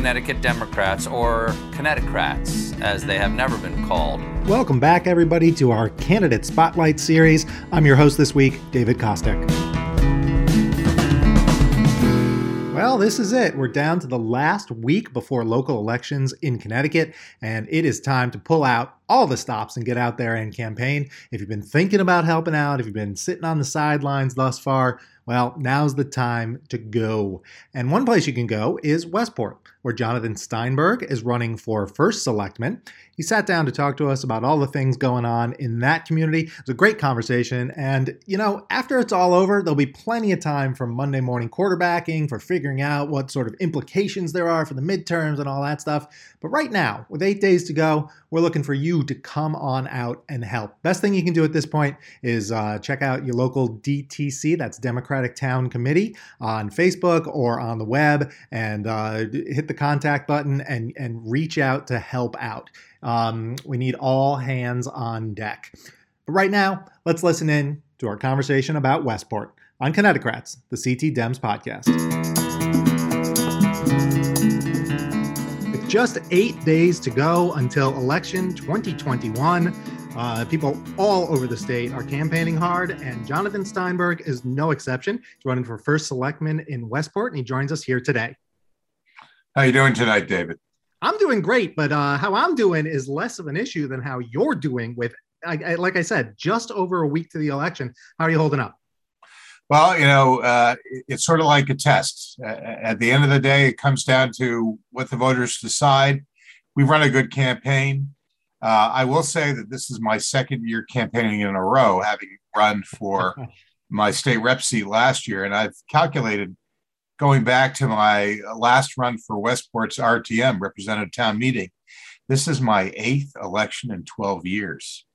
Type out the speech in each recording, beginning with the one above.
Connecticut Democrats, or Connecticrats, as they have never been called. Welcome back, everybody, to our Candidate Spotlight series. I'm your host this week, David Kostek. Well, this is it. We're down to the last week before local elections in Connecticut, and it is time to pull out all the stops and get out there and campaign. If you've been thinking about helping out, if you've been sitting on the sidelines thus far, well, now's the time to go. And one place you can go is Westport, where Jonathan Steinberg is running for first selectman. He sat down to talk to us about all the things going on in that community. It was a great conversation. And, you know, after it's all over, there'll be plenty of time for Monday morning quarterbacking, for figuring out what sort of implications there are for the midterms and all that stuff. But right now, with eight days to go, we're looking for you to come on out and help. Best thing you can do at this point is uh, check out your local DTC, that's Democratic Town Committee, on Facebook or on the web, and uh, hit the contact button and, and reach out to help out. Um, we need all hands on deck. But right now, let's listen in to our conversation about Westport on Connecticrats, the CT Dems podcast. With just eight days to go until election 2021. Uh, people all over the state are campaigning hard, and Jonathan Steinberg is no exception. He's running for first selectman in Westport, and he joins us here today. How are you doing tonight, David? I'm doing great, but uh, how I'm doing is less of an issue than how you're doing. With, I, I, like I said, just over a week to the election. How are you holding up? Well, you know, uh, it's sort of like a test. Uh, at the end of the day, it comes down to what the voters decide. We run a good campaign. Uh, I will say that this is my second year campaigning in a row, having run for my state rep seat last year. And I've calculated going back to my last run for Westport's RTM, representative town meeting, this is my eighth election in 12 years.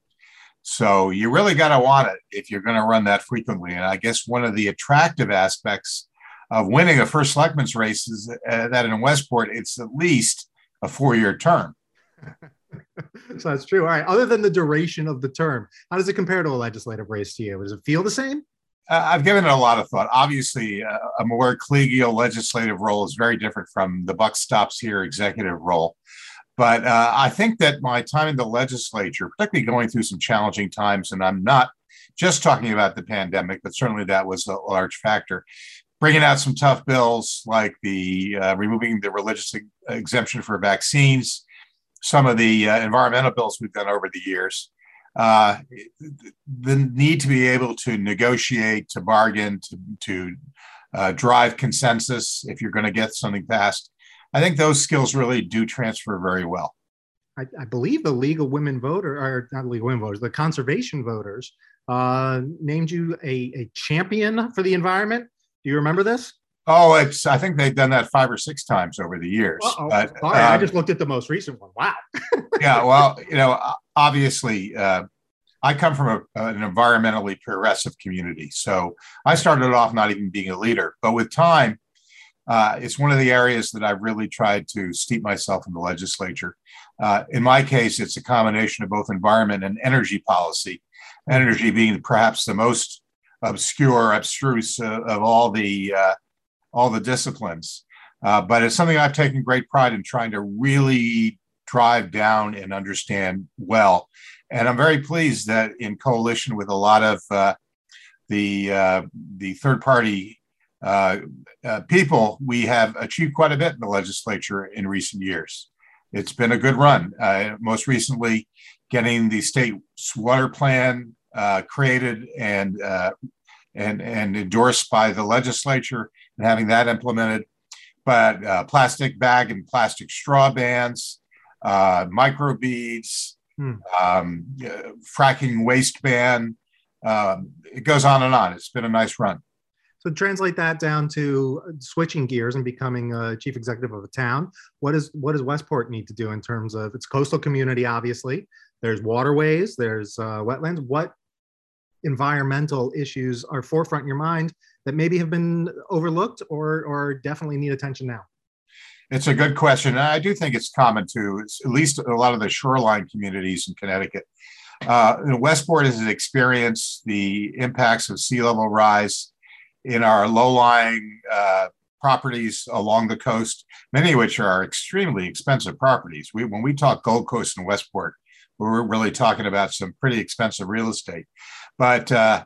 So you really got to want it if you're going to run that frequently. And I guess one of the attractive aspects of winning a first selectman's race is uh, that in Westport, it's at least a four year term. so that's true. All right. Other than the duration of the term, how does it compare to a legislative race to you? Does it feel the same? Uh, I've given it a lot of thought. Obviously, uh, a more collegial legislative role is very different from the buck stops here executive role. But uh, I think that my time in the legislature, particularly going through some challenging times, and I'm not just talking about the pandemic, but certainly that was a large factor. Bringing out some tough bills like the uh, removing the religious exemption for vaccines, some of the uh, environmental bills we've done over the years, uh, the need to be able to negotiate, to bargain, to, to uh, drive consensus if you're going to get something passed. I think those skills really do transfer very well. I, I believe the League of Women Voter, or not League of Women Voters, the conservation voters uh, named you a, a champion for the environment. Do you remember this? Oh, it's. I think they've done that five or six times over the years. But, um, I just looked at the most recent one. Wow. yeah, well, you know, obviously, uh, I come from a, an environmentally progressive community, so I started off not even being a leader, but with time, uh, it's one of the areas that I've really tried to steep myself in the legislature. Uh, in my case, it's a combination of both environment and energy policy, energy being perhaps the most obscure, abstruse uh, of all the uh, all the disciplines. Uh, but it's something I've taken great pride in trying to really drive down and understand well. And I'm very pleased that in coalition with a lot of uh, the the third party uh, uh, people, we have achieved quite a bit in the legislature in recent years. It's been a good run. Uh, most recently, getting the state water plan uh, created and uh, and and endorsed by the legislature, and having that implemented. But plastic bag and plastic straw bans, microbeads, hmm. um, fracking waste ban. Um, it goes on and on. It's been a nice run. So translate that down to switching gears and becoming a chief executive of a town. What is what does Westport need to do in terms of its coastal community? Obviously, there's waterways, there's uh, wetlands. What environmental issues are forefront in your mind that maybe have been overlooked or or definitely need attention now? It's a good question. And I do think it's common to at least a lot of the shoreline communities in Connecticut. Uh, Westport has experienced the impacts of sea level rise in our low-lying uh, properties along the coast, many of which are extremely expensive properties. We, when we talk Gold Coast and Westport, we're really talking about some pretty expensive real estate. But uh,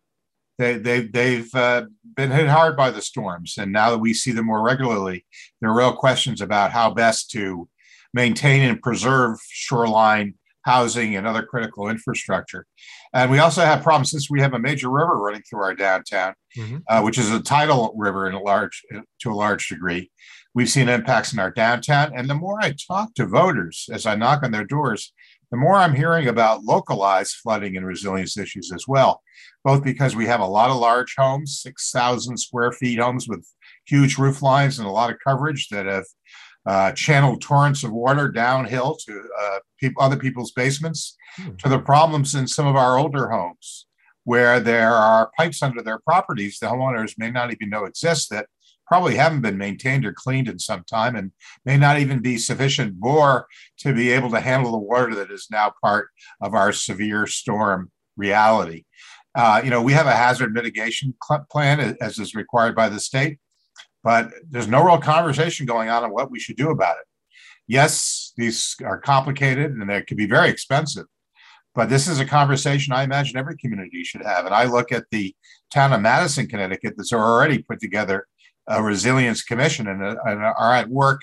they, they, they've uh, been hit hard by the storms. And now that we see them more regularly, there are real questions about how best to maintain and preserve shoreline housing and other critical infrastructure. And we also have problems since we have a major river running through our downtown, mm-hmm. uh, which is a tidal river in a large to a large degree. We've seen impacts in our downtown. And the more I talk to voters as I knock on their doors, the more I'm hearing about localized flooding and resilience issues as well, both because we have a lot of large homes, 6,000 square feet homes with huge roof lines and a lot of coverage that have uh, channeled torrents of water downhill to uh, pe- other people's basements, hmm. to the problems in some of our older homes where there are pipes under their properties the homeowners may not even know exist that probably haven't been maintained or cleaned in some time and may not even be sufficient bore to be able to handle the water that is now part of our severe storm reality. Uh, you know, we have a hazard mitigation plan as is required by the state, but there's no real conversation going on on what we should do about it. Yes, these are complicated and they can be very expensive, but this is a conversation I imagine every community should have. And I look at the town of Madison, Connecticut, that's already put together a resilience commission and, uh, and are at work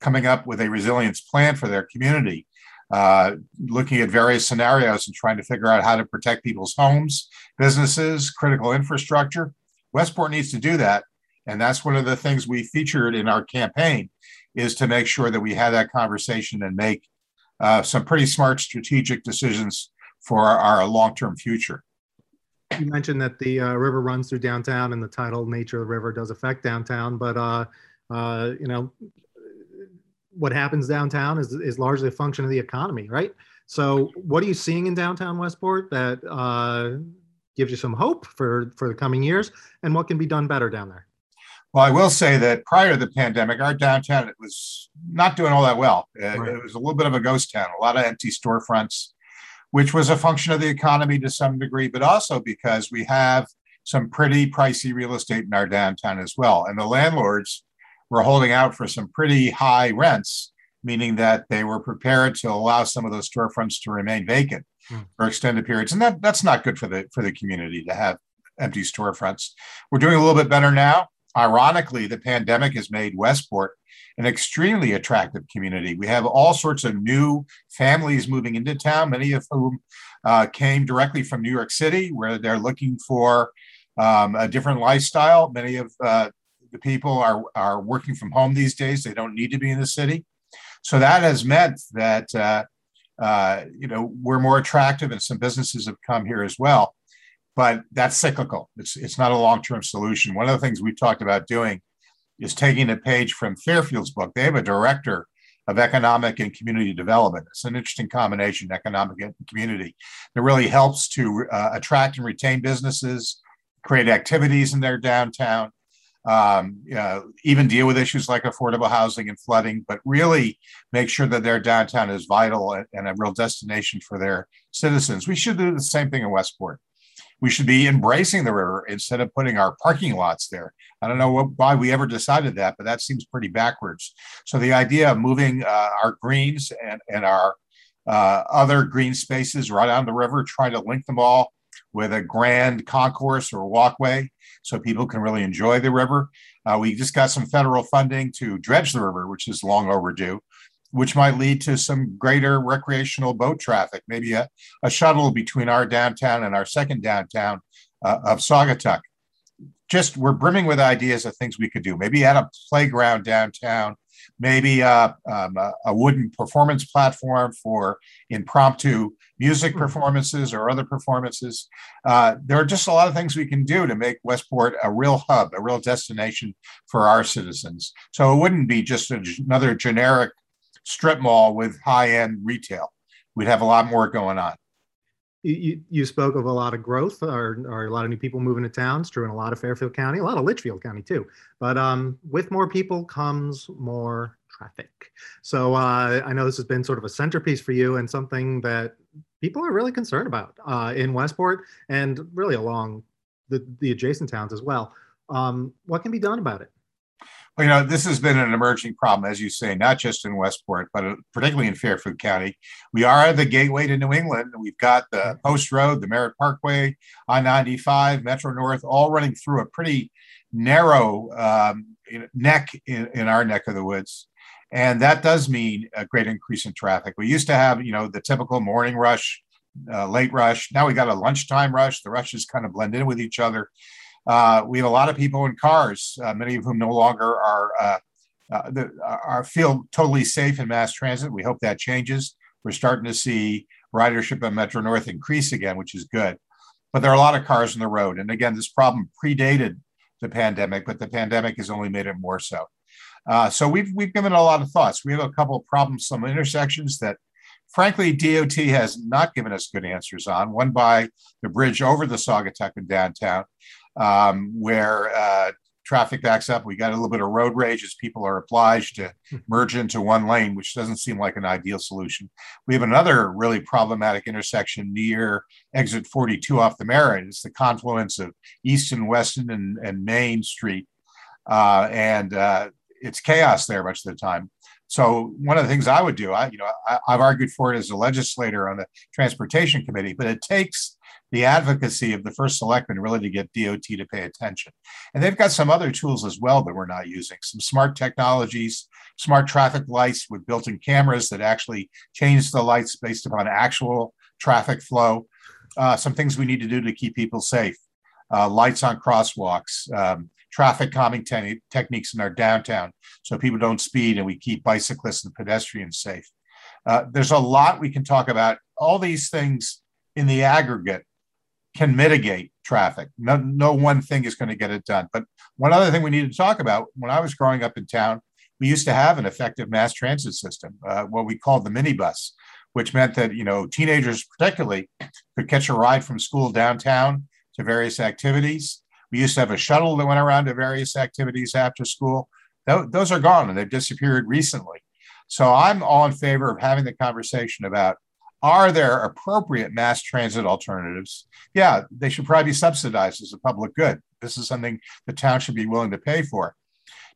coming up with a resilience plan for their community, uh, looking at various scenarios and trying to figure out how to protect people's homes, businesses, critical infrastructure. Westport needs to do that. And that's one of the things we featured in our campaign is to make sure that we have that conversation and make uh, some pretty smart strategic decisions for our, our long-term future you mentioned that the uh, river runs through downtown and the tidal nature of the river does affect downtown, but uh, uh, you know, what happens downtown is, is largely a function of the economy, right? So what are you seeing in downtown Westport that uh, gives you some hope for, for the coming years and what can be done better down there? Well, I will say that prior to the pandemic, our downtown it was not doing all that well. It, right. it was a little bit of a ghost town, a lot of empty storefronts which was a function of the economy to some degree, but also because we have some pretty pricey real estate in our downtown as well. And the landlords were holding out for some pretty high rents, meaning that they were prepared to allow some of those storefronts to remain vacant mm. for extended periods. And that, that's not good for the for the community to have empty storefronts. We're doing a little bit better now. Ironically, the pandemic has made Westport an extremely attractive community. We have all sorts of new families moving into town, many of whom uh, came directly from New York City, where they're looking for um, a different lifestyle. Many of uh, the people are, are working from home these days. They don't need to be in the city. So that has meant that, uh, uh you know, we're more attractive and some businesses have come here as well. But that's cyclical. It's, it's not a long-term solution. One of the things we've talked about doing is taking a page from Fairfield's book. They have a director of economic and community development. It's an interesting combination, economic and community, that really helps to uh, attract and retain businesses, create activities in their downtown, um, uh, even deal with issues like affordable housing and flooding, but really make sure that their downtown is vital and, and a real destination for their citizens. We should do the same thing in Westport we should be embracing the river instead of putting our parking lots there. I don't know what, why we ever decided that, but that seems pretty backwards. So the idea of moving uh, our greens and, and our uh, other green spaces right on the river, trying to link them all with a grand concourse or walkway so people can really enjoy the river. Uh, we just got some federal funding to dredge the river, which is long overdue which might lead to some greater recreational boat traffic, maybe a, a shuttle between our downtown and our second downtown uh, of Saugatuck. Just we're brimming with ideas of things we could do. Maybe add a playground downtown, maybe uh, um, a, a, wooden performance platform for impromptu music hmm. performances or other performances. Uh, there are just a lot of things we can do to make Westport a real hub, a real destination for our citizens. So it wouldn't be just a, another generic strip mall with high end retail. We'd have a lot more going on. You, you spoke of a lot of growth or, or a lot of new people moving to town. True in a lot of Fairfield County, a lot of Litchfield County too. But um, with more people comes more traffic. So uh, I know this has been sort of a centerpiece for you and something that people are really concerned about uh, in Westport and really along the, the adjacent towns as well. Um, what can be done about it? You know, this has been an emerging problem, as you say, not just in Westport, but uh, particularly in Fairfield County. We are the gateway to New England. We've got the Post Road, the Merritt Parkway, I 95, Metro North, all running through a pretty narrow um, neck in, in our neck of the woods. And that does mean a great increase in traffic. We used to have, you know, the typical morning rush, uh, late rush. Now we got a lunchtime rush. The rushes kind of blend in with each other. Uh, we have a lot of people in cars, uh, many of whom no longer are uh, uh, the, are feel totally safe in mass transit. We hope that changes. We're starting to see ridership on Metro North increase again, which is good. But there are a lot of cars on the road, and again, this problem predated the pandemic, but the pandemic has only made it more so. Uh, so we've we've given a lot of thoughts. We have a couple of problems, some intersections that frankly, DOT has not given us good answers on. One by the bridge over the Saugatuck in downtown, um, where uh, traffic backs up. We got a little bit of road rage as people are obliged to hmm. merge into one lane, which doesn't seem like an ideal solution. We have another really problematic intersection near exit 42 off the Merritt. It's the confluence of Easton, Weston, and, and Main Street. Uh, and uh, it's chaos there much of the time. So one of the things I would do, I you know I, have argued for it as a legislator on the transportation committee, but it takes the advocacy of the first selectman really to get DOT to pay attention. And they've got some other tools as well that we're not using, some smart technologies, smart traffic lights with built-in cameras that actually change the lights based upon actual traffic flow. Uh, some things we need to do to keep people safe. Uh, lights on crosswalks, um, traffic calming te- techniques in our downtown so people don't speed and we keep bicyclists and pedestrians safe. Uh, there's a lot we can talk about. All these things in the aggregate can mitigate traffic. No, no one thing is going to get it done. But one other thing we need to talk about when I was growing up in town, we used to have an effective mass transit system, uh, what we called the minibus, which meant that you know teenagers particularly could catch a ride from school downtown to various activities. We used to have a shuttle that went around to various activities after school. Those are gone and they've disappeared recently. So I'm all in favor of having the conversation about are there appropriate mass transit alternatives? Yeah, they should probably be subsidized as a public good. This is something the town should be willing to pay for.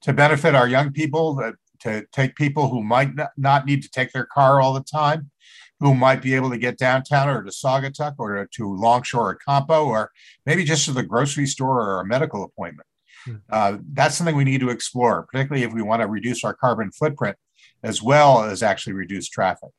To benefit our young people, uh, to take people who might not need to take their car all the time, who might be able to get downtown or to Saugatuck or to Longshore or Compo, or maybe just to the grocery store or a medical appointment. Hmm. Uh, that's something we need to explore, particularly if we want to reduce our carbon footprint as well as actually reduce traffic.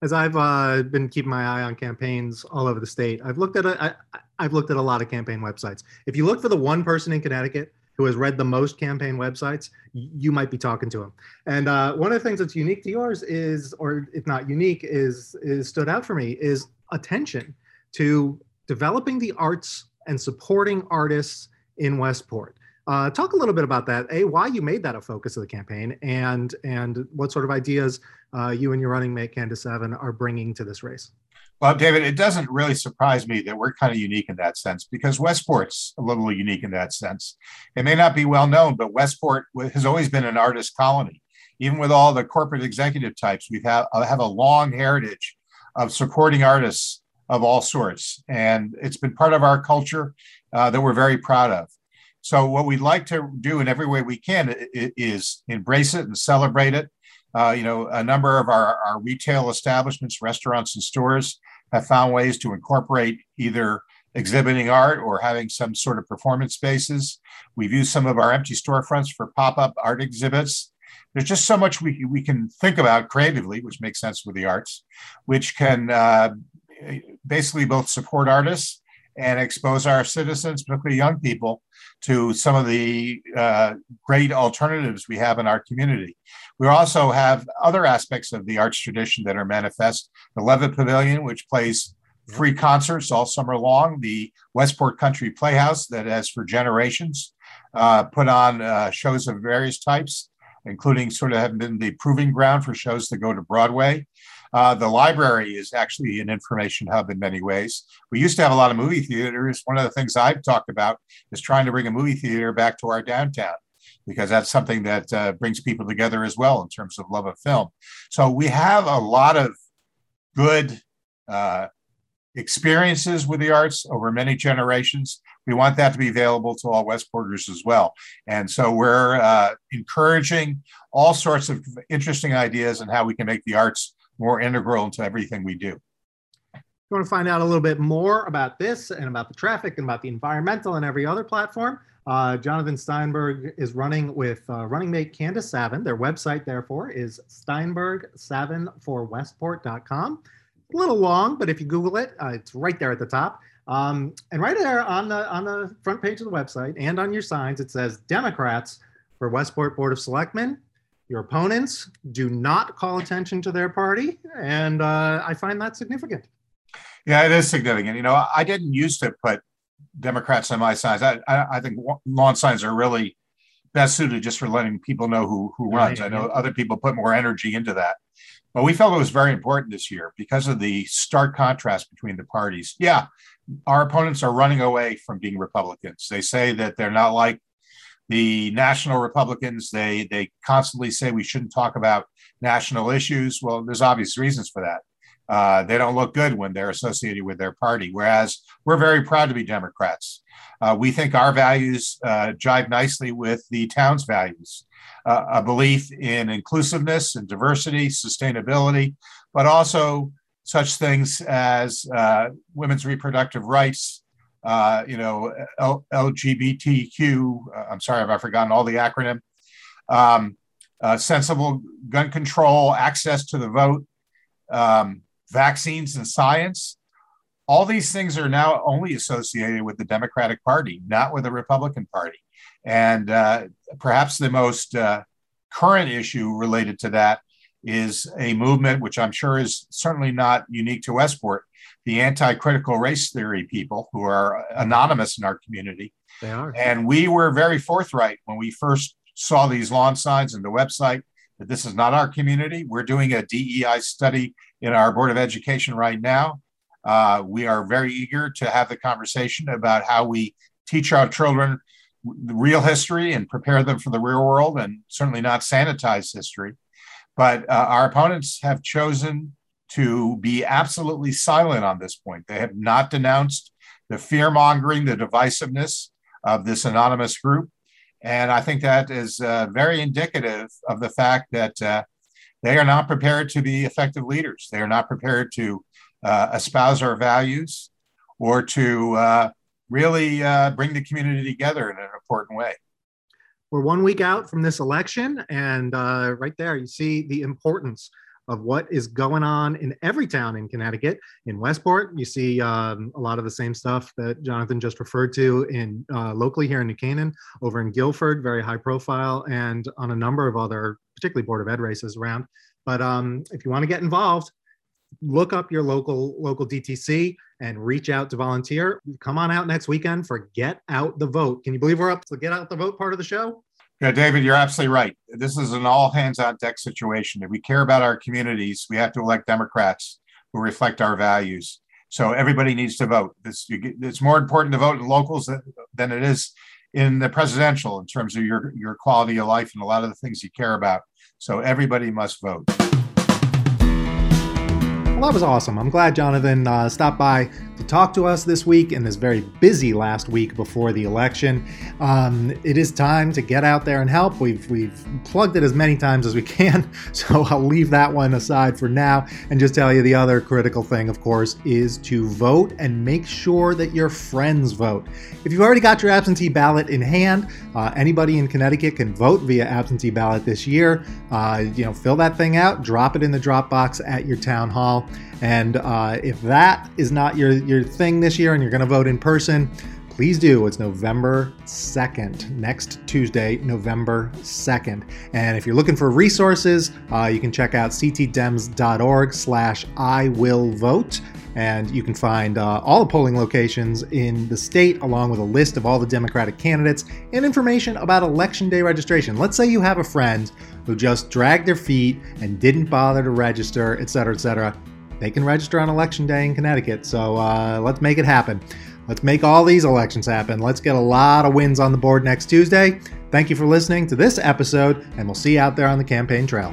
As I've uh, been keeping my eye on campaigns all over the state, I've looked at a, I, I've looked at a lot of campaign websites. If you look for the one person in Connecticut who has read the most campaign websites, you might be talking to him. And uh, one of the things that's unique to yours is, or if not unique, is is stood out for me is attention to developing the arts and supporting artists in Westport. Uh, talk a little bit about that. A, why you made that a focus of the campaign, and and what sort of ideas uh, you and your running mate Candace Savin are bringing to this race. Well, David, it doesn't really surprise me that we're kind of unique in that sense because Westport's a little unique in that sense. It may not be well known, but Westport has always been an artist colony. Even with all the corporate executive types, we have, uh, have a long heritage of supporting artists of all sorts. And it's been part of our culture uh, that we're very proud of. So, what we'd like to do in every way we can is embrace it and celebrate it uh, you know, a number of our, our retail establishments, restaurants, and stores have found ways to incorporate either exhibiting art or having some sort of performance spaces. We've used some of our empty storefronts for pop up art exhibits. There's just so much we, we can think about creatively, which makes sense with the arts, which can uh, basically both support artists and expose our citizens, particularly young people, to some of the uh, great alternatives we have in our community. We also have other aspects of the arts tradition that are manifest. The Levitt Pavilion, which plays free concerts all summer long. The Westport Country Playhouse, that has for generations uh, put on uh, shows of various types, including sort of have been the proving ground for shows that go to Broadway. Uh, the library is actually an information hub in many ways. We used to have a lot of movie theaters. One of the things I've talked about is trying to bring a movie theater back to our downtown because that's something that uh, brings people together as well in terms of love of film. So we have a lot of good uh, experiences with the arts over many generations. We want that to be available to all Westporters as well. And so we're uh, encouraging all sorts of interesting ideas on how we can make the arts more integral into everything we do. If you want to find out a little bit more about this and about the traffic and about the environmental and every other platform, uh, Jonathan Steinberg is running with uh, running mate Candace Savin. Their website, therefore, is steinbergsavin4westport.com. A little long, but if you Google it, uh, it's right there at the top. Um, and right there on the on the front page of the website and on your signs, it says Democrats for Westport Board of Selectmen. Your opponents do not call attention to their party, and uh, I find that significant. Yeah, it is significant. You know, I didn't used to put Democrats on my signs. I, I, I think lawn signs are really best suited just for letting people know who who runs. I know other people put more energy into that, but we felt it was very important this year because of the stark contrast between the parties. Yeah, our opponents are running away from being Republicans. They say that they're not like the national Republicans. They they constantly say we shouldn't talk about national issues. Well, there's obvious reasons for that. Uh, they don't look good when they're associated with their party. Whereas we're very proud to be Democrats. Uh, we think our values uh, jive nicely with the town's values uh, a belief in inclusiveness and diversity, sustainability, but also such things as uh, women's reproductive rights. Uh, you know, L- LGBTQ. I'm sorry if I've forgotten all the acronym. Um, sensible gun control, access to the vote, um, vaccines and science. All these things are now only associated with the Democratic Party, not with the Republican Party. And uh, perhaps the most uh, current issue related to that is a movement which I'm sure is certainly not unique to Westport, the anti critical race theory people who are anonymous in our community. They are. And we were very forthright when we first saw these lawn signs and the website that this is not our community. We're doing a DEI study in our Board of Education right now. Uh, we are very eager to have the conversation about how we teach our children the real history and prepare them for the real world and certainly not sanitize history. But uh, our opponents have chosen to be absolutely silent on this point. They have not denounced the fear mongering, the divisiveness of this anonymous group. And I think that is uh, very indicative of the fact that uh, they are not prepared to be effective leaders. They are not prepared to uh, espouse our values or to uh, really uh, bring the community together in an important way. We're one week out from this election, and uh, right there you see the importance of what is going on in every town in Connecticut. In Westport, you see um, a lot of the same stuff that Jonathan just referred to in uh, locally here in New Canaan, over in Guilford, very high profile, and on a number of other, particularly Board of Ed races around. But um, if you want to get involved, look up your local local DTC and reach out to volunteer. Come on out next weekend for Get Out the Vote. Can you believe we're up to Get Out the Vote part of the show? Yeah, David, you're absolutely right. This is an all hands on deck situation. If we care about our communities, we have to elect Democrats who reflect our values. So everybody needs to vote. This, it's more important to vote in locals than it is in the presidential in terms of your, your quality of life and a lot of the things you care about. So everybody must vote. Well, that was awesome. I'm glad Jonathan uh, stopped by to talk to us this week in this very busy last week before the election. Um, it is time to get out there and help. We've we've plugged it as many times as we can, so I'll leave that one aside for now and just tell you the other critical thing, of course, is to vote and make sure that your friends vote. If you've already got your absentee ballot in hand, uh, anybody in Connecticut can vote via absentee ballot this year. Uh, you know, fill that thing out, drop it in the drop box at your town hall. And uh, if that is not your, your thing this year and you're going to vote in person, please do. It's November 2nd, next Tuesday, November 2nd. And if you're looking for resources, uh, you can check out ctdems.org slash I will vote. And you can find uh, all the polling locations in the state, along with a list of all the Democratic candidates and information about Election Day registration. Let's say you have a friend who just dragged their feet and didn't bother to register, et cetera, et cetera they can register on election day in Connecticut. So uh, let's make it happen. Let's make all these elections happen. Let's get a lot of wins on the board next Tuesday. Thank you for listening to this episode, and we'll see you out there on the campaign trail.